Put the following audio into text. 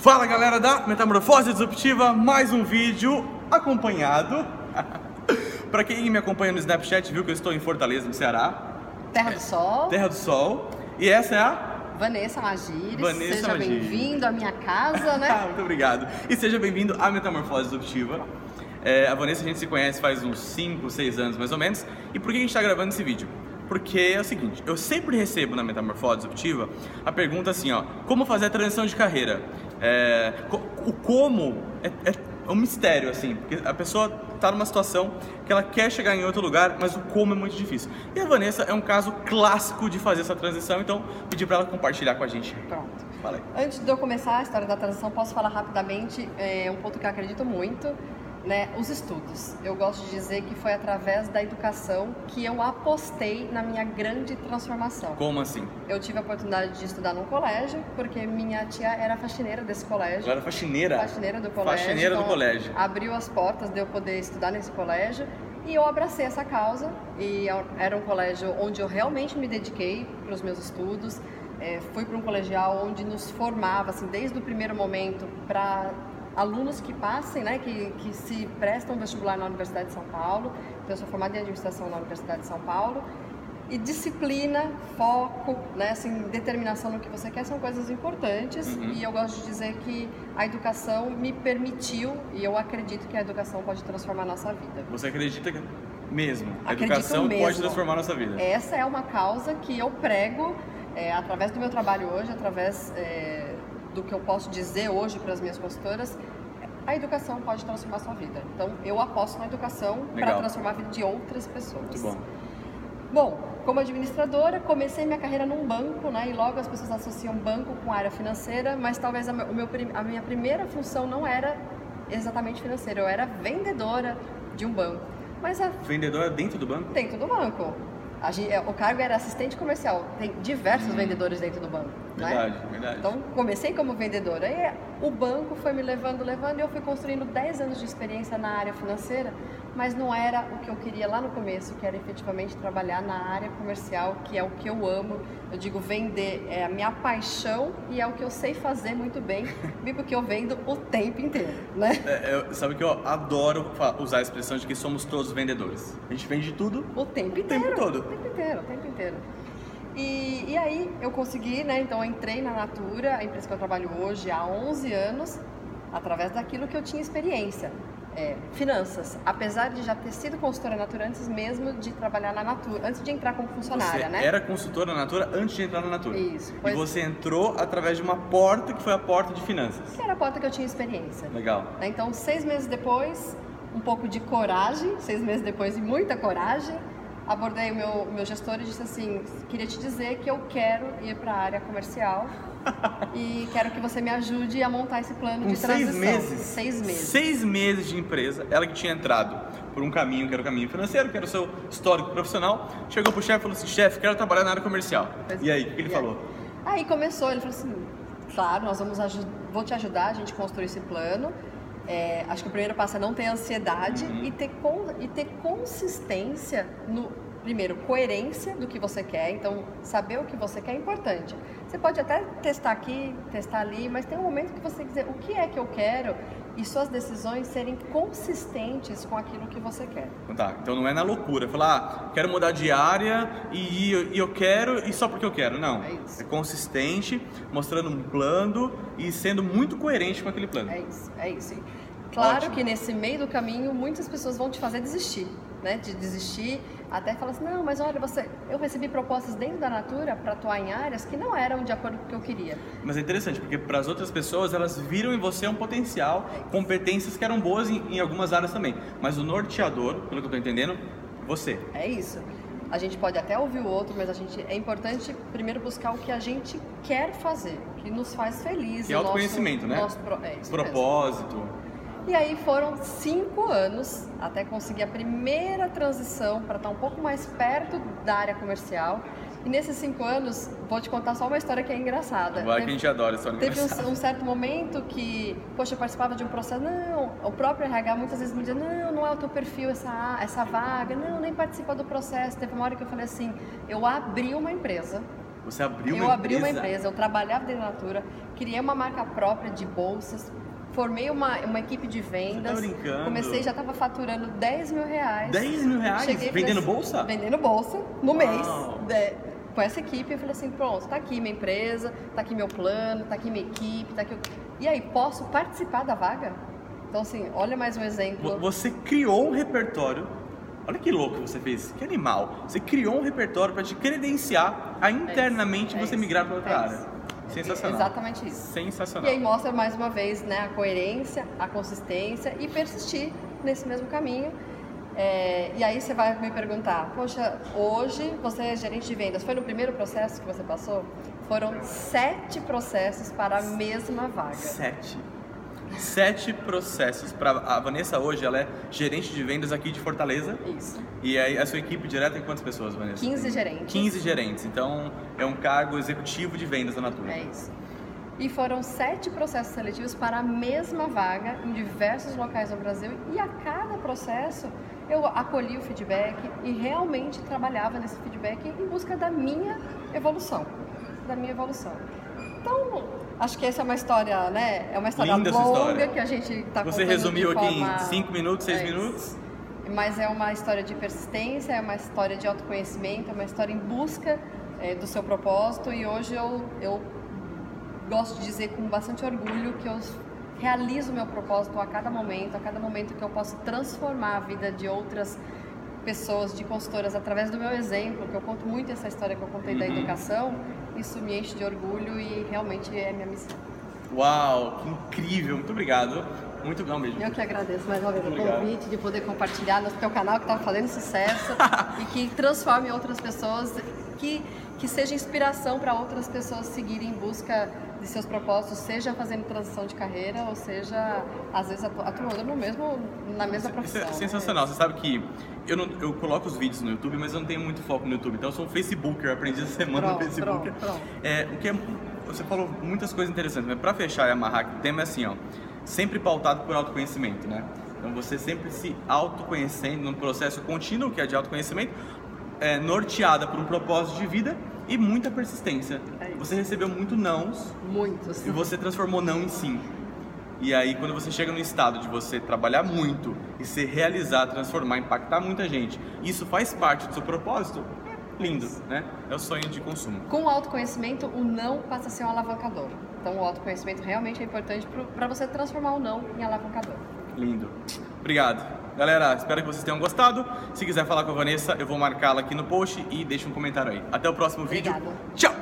Fala galera da Metamorfose Disruptiva, mais um vídeo acompanhado. Pra quem me acompanha no Snapchat viu que eu estou em Fortaleza, no Ceará, Terra do Sol, Terra do Sol. E essa é a. Vanessa Magires. Vanessa Seja bem-vindo à minha casa, Ah, né? muito obrigado. E seja bem-vindo à Metamorfose Disruptiva. É, a Vanessa a gente se conhece faz uns 5, 6 anos mais ou menos. E por que a gente está gravando esse vídeo? Porque é o seguinte, eu sempre recebo na Metamorfose Disruptiva a pergunta assim, ó, como fazer a transição de carreira? É, o como é, é um mistério, assim, porque a pessoa está numa situação que ela quer chegar em outro lugar, mas o como é muito difícil. E a Vanessa é um caso clássico de fazer essa transição, então pedi para ela compartilhar com a gente. Pronto. Fala aí. Antes de eu começar a história da transição, posso falar rapidamente é, um ponto que eu acredito muito, né? Os estudos. Eu gosto de dizer que foi através da educação que eu apostei na minha grande transformação. Como assim? Eu tive a oportunidade de estudar num colégio, porque minha tia era faxineira desse colégio. Agora faxineira. faxineira do colégio. Faxineira do então, colégio. Abriu as portas de eu poder estudar nesse colégio e eu abracei essa causa. E eu- era um colégio onde eu realmente me dediquei para os meus estudos. É, fui para um colegial onde nos formava, assim, desde o primeiro momento para alunos que passem, né, que, que se prestam vestibular na Universidade de São Paulo. Então, eu sou formada em administração na Universidade de São Paulo. E disciplina, foco, né, assim, determinação no que você quer são coisas importantes. Uhum. E eu gosto de dizer que a educação me permitiu, e eu acredito que a educação pode transformar a nossa vida. Você acredita que mesmo? A Acredito educação mesmo. pode transformar a nossa vida. Essa é uma causa que eu prego é, através do meu trabalho hoje, através é, do que eu posso dizer hoje para as minhas consultoras. A educação pode transformar a sua vida. Então, eu aposto na educação para transformar a vida de outras pessoas. Muito bom. Bom, como administradora, comecei minha carreira num banco, né? E logo as pessoas associam banco com área financeira, mas talvez a, meu- a minha primeira função não era exatamente financeira, eu era vendedora de um banco. Mas a, Vendedora dentro do banco? dentro do banco. A gen- é, o cargo era assistente comercial, tem diversos vendedores dentro do banco. né? Verdade, verdade. Então, comecei como vendedora e o banco foi me levando, levando e eu fui construindo 10 anos de experiência na área financeira, mas não era o que eu queria lá no começo, que era efetivamente trabalhar na área comercial, que é o que eu amo. Eu digo, vender é a minha paixão e é o que eu sei fazer muito bem, porque eu vendo o tempo inteiro, né? É, eu- sabe que eu adoro usar a expressão de que somos todos vendedores. A gente vende tudo. O tempo O tempo inteiro. todo. O tempo inteiro, o tempo inteiro. E, e aí eu consegui, né? Então entrei na Natura, a empresa que eu trabalho hoje há 11 anos, através daquilo que eu tinha experiência. É, finanças, apesar de já ter sido consultora Natura antes mesmo de trabalhar na Natura, antes de entrar como funcionária, você né? era consultora na Natura antes de entrar na Natura. Isso, E pois- você entrou através de uma porta que foi a porta de finanças. Que era a porta que eu tinha experiência. Legal. Né? Então, seis meses depois, um pouco de coragem, seis meses depois e muita coragem, abordei o meu, meu gestor e disse assim, queria te dizer que eu quero ir para a área comercial e quero que você me ajude a montar esse plano Com de seis transição. meses. Seis meses. Seis meses de empresa, ela que tinha entrado por um caminho que era o caminho financeiro, que era o seu histórico profissional, chegou pro chefe e falou assim: chefe, quero trabalhar na área comercial. Pois E aí, o que ele e falou? Aí começou, ele falou assim, claro, nós vamos vou te ajudar a gente construir esse plano. É, acho que o primeiro passo é não ter ansiedade Uhum. e, ter e ter consistência no primeiro coerência do que você quer. Então saber o que você quer é importante. Você pode até testar aqui, testar ali, mas tem um momento que você dizer o que é que eu quero e suas decisões serem consistentes com aquilo que você quer. Então tá, então não é na loucura, falar, ah, quero mudar de área e, e eu quero e só porque eu quero. Não. É isso. consistente, mostrando um plano e sendo muito coerente com aquele plano. É isso, é isso. Claro Ótimo. que nesse meio do caminho muitas pessoas vão te fazer desistir, né? De desistir, até falar assim, não, mas olha, você, eu recebi propostas dentro da Natura para atuar em áreas que não eram de acordo com o que eu queria. Mas é interessante, porque para as outras pessoas, elas viram em você um potencial, competências que eram boas em, em algumas áreas também. Mas o norteador, pelo que eu tô entendendo, você. É isso. A gente pode até ouvir o outro, mas a gente é importante primeiro buscar o que a gente quer fazer, que nos faz felizes. Que é autoconhecimento, né? Nosso, é isso mesmo. E aí foram cinco anos até conseguir a primeira transição para estar um pouco mais perto da área comercial. E nesses cinco anos, vou te contar só uma história que é engraçada. Vai que a gente adora essa Teve um, um certo momento que, poxa, eu participava de um processo, não, o próprio RH muitas vezes me dizia, não, não é o teu perfil essa, essa vaga, não, nem participa do processo. Teve uma hora que eu falei assim, eu abri uma empresa Você abriu eu uma abri empresa? uma empresa, eu trabalhava dentro da Natura, criei uma marca própria de bolsas, formei uma, uma equipe de vendas. Você tá brincando? Comecei, já estava faturando 10 mil reais. 10 mil reais? Cheguei e falei Vendendo assim- bolsa? Vendendo bolsa no mês. Uau. de- com essa equipe, eu falei assim, pronto, tá aqui minha empresa, tá aqui meu plano, tá aqui minha equipe, tá aqui... E aí, posso participar da vaga? Então, assim, olha mais um exemplo. Vo- Você criou um repertório. Olha que louco que você fez, que animal. Você criou um repertório para te credenciar a internamente é você isso, migrar para outra é área. Sensacional. Exatamente isso. E Sensacional. aí mostra mais uma vez né, a coerência, a consistência e persistir nesse mesmo caminho. É, e aí você vai me perguntar, poxa, hoje você é gerente de vendas, foi no primeiro processo que você passou? Foram sete processos para a mesma vaga. Sete. Sete processos. Para a Vanessa hoje, ela é gerente de vendas aqui de Fortaleza. Isso. E aí a sua equipe direta tem quantas pessoas, Vanessa? 15 gerentes. 15 gerentes. Então é um cargo executivo de vendas da Natura. É isso. E foram sete processos seletivos para a mesma vaga em diversos locais no Brasil. E a cada processo eu acolhi o feedback e realmente trabalhava nesse feedback em busca da minha evolução. Da minha evolução. Então, acho que essa é uma história, né? É uma história Linda longa história. que a gente está Você resumiu aqui em 5 minutos, 6 É minutos? Mas é uma história de persistência, é uma história de autoconhecimento, é uma história em busca eh, do seu propósito. E hoje eu, eu gosto de dizer com bastante orgulho que eu realizo o meu propósito a cada momento, a cada momento que eu posso transformar a vida de outras pessoas, de consultoras, através do meu exemplo, que eu conto muito essa história que eu contei da Uhum. educação. Isso me enche de orgulho e realmente é minha missão. Uau, que incrível. Muito obrigado. Muito bom, um beijo. Eu que agradeço mais uma vez o convite de poder compartilhar no teu canal que está fazendo sucesso e que transforme outras pessoas, que, que seja inspiração para outras pessoas seguirem em busca de seus propósitos, seja fazendo transição de carreira ou seja, às vezes, atu- atuando no mesmo, na mesma Isso profissão. é né? sensacional. Você sabe que eu, não, eu coloco os vídeos no YouTube, mas eu não tenho muito foco no YouTube. Então eu sou um Facebooker, aprendi essa semana Pronto, no Facebook. pronto, pronto. É, o que é, você falou muitas coisas interessantes, mas para fechar e amarrar, o tema é assim, ó, sempre pautado por autoconhecimento, né? Então você sempre se autoconhecendo num processo contínuo que é de autoconhecimento, é, norteada por um propósito de vida e muita persistência. É. Você recebeu muito nãos Muitos. e você transformou não em sim. E aí, quando você chega no estado de você trabalhar muito e se realizar, transformar, impactar muita gente, isso faz parte do seu propósito, é lindo, né? É o sonho de consumo. Com o autoconhecimento, o não passa a ser um alavancador. Então, o autoconhecimento realmente é importante para você transformar o não em alavancador. Lindo. Obrigado. Galera, espero que vocês tenham gostado. Se quiser falar com a Vanessa, eu vou marcá-la aqui no post e deixa um comentário aí. Até o próximo vídeo. Obrigada. Tchau!